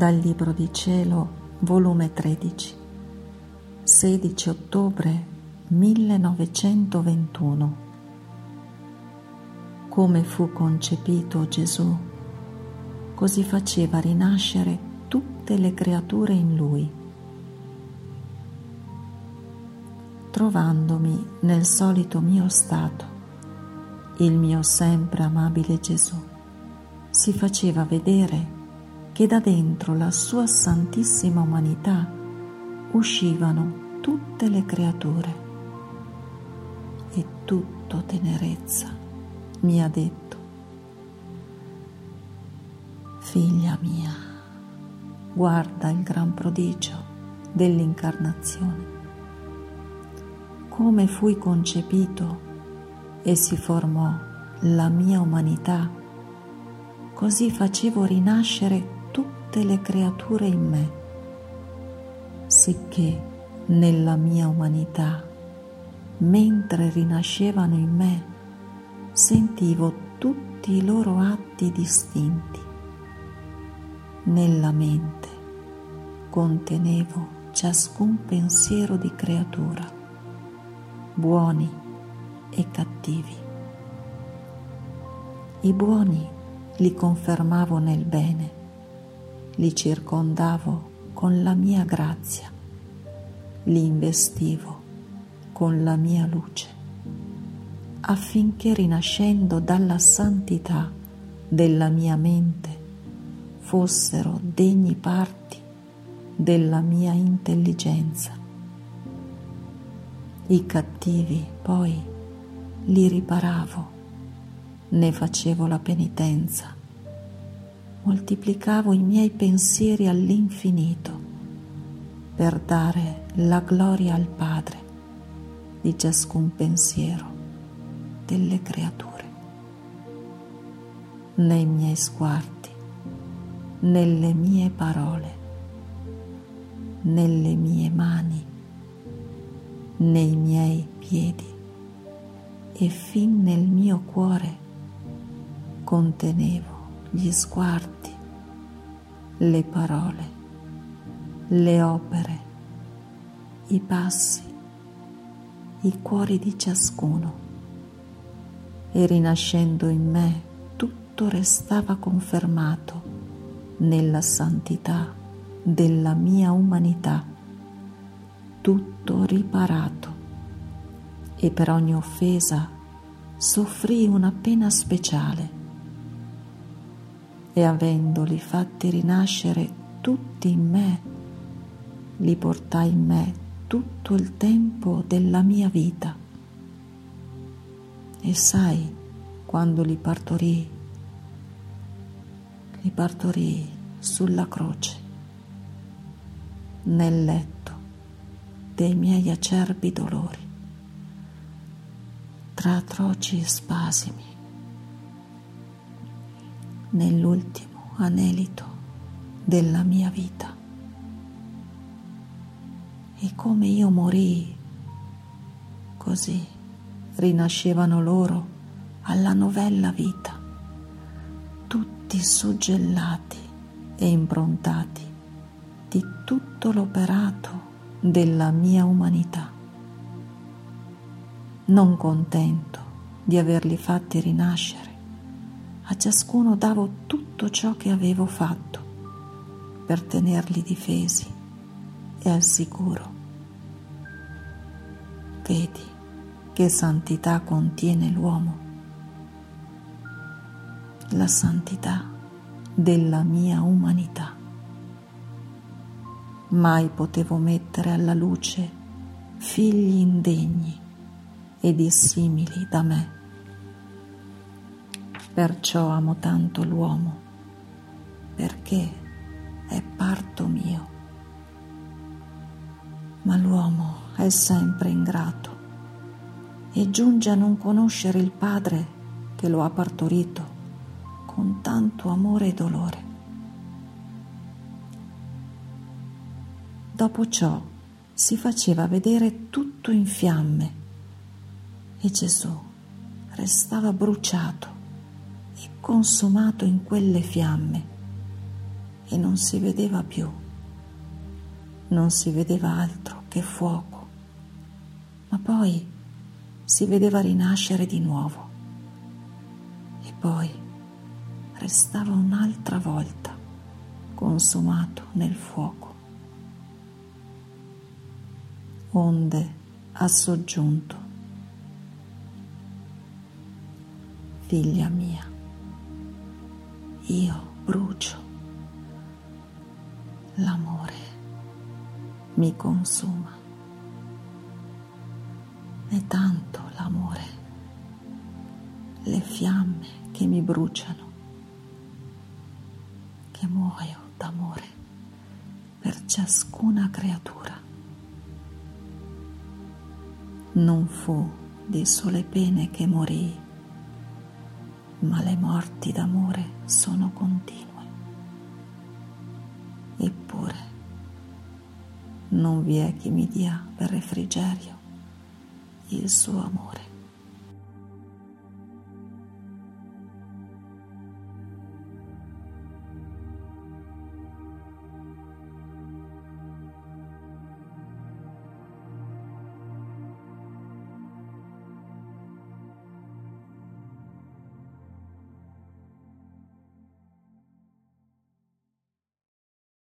Dal Libro di Cielo, volume 13, 16 ottobre 1921. Come fu concepito Gesù, così faceva rinascere tutte le creature in Lui. Trovandomi nel solito mio stato, il mio sempre amabile Gesù si faceva vedere che da dentro la sua santissima umanità uscivano tutte le creature. E tutto tenerezza mi ha detto, figlia mia, guarda il gran prodigio dell'incarnazione, come fui concepito e si formò la mia umanità, così facevo rinascere tutte le creature in me, sicché nella mia umanità, mentre rinascevano in me, sentivo tutti i loro atti distinti. Nella mente contenevo ciascun pensiero di creatura, buoni e cattivi. I buoni li confermavo nel bene li circondavo con la mia grazia, li investivo con la mia luce, affinché rinascendo dalla santità della mia mente fossero degni parti della mia intelligenza. I cattivi poi li riparavo, ne facevo la penitenza moltiplicavo i miei pensieri all'infinito per dare la gloria al Padre di ciascun pensiero delle creature. Nei miei sguardi, nelle mie parole, nelle mie mani, nei miei piedi e fin nel mio cuore contenevo gli sguardi, le parole, le opere, i passi, i cuori di ciascuno. E rinascendo in me tutto restava confermato nella santità della mia umanità, tutto riparato. E per ogni offesa soffrì una pena speciale e avendoli fatti rinascere tutti in me, li portai in me tutto il tempo della mia vita. E sai, quando li partorì, li partorì sulla croce, nel letto dei miei acerbi dolori, tra atroci spasimi nell'ultimo anelito della mia vita. E come io morii, così rinascevano loro alla novella vita, tutti suggellati e improntati di tutto l'operato della mia umanità. Non contento di averli fatti rinascere, a ciascuno davo tutto ciò che avevo fatto per tenerli difesi e al sicuro. Vedi che santità contiene l'uomo, la santità della mia umanità. Mai potevo mettere alla luce figli indegni e dissimili da me Perciò amo tanto l'uomo, perché è parto mio. Ma l'uomo è sempre ingrato e giunge a non conoscere il Padre che lo ha partorito con tanto amore e dolore. Dopo ciò si faceva vedere tutto in fiamme e Gesù restava bruciato consumato in quelle fiamme e non si vedeva più, non si vedeva altro che fuoco, ma poi si vedeva rinascere di nuovo e poi restava un'altra volta consumato nel fuoco. Onde ha soggiunto, figlia mia, io brucio, l'amore mi consuma, è tanto l'amore, le fiamme che mi bruciano, che muoio d'amore per ciascuna creatura. Non fu di sole pene che morì, ma le morti d'amore sono continue. Eppure non vi è chi mi dia per refrigerio il suo amore.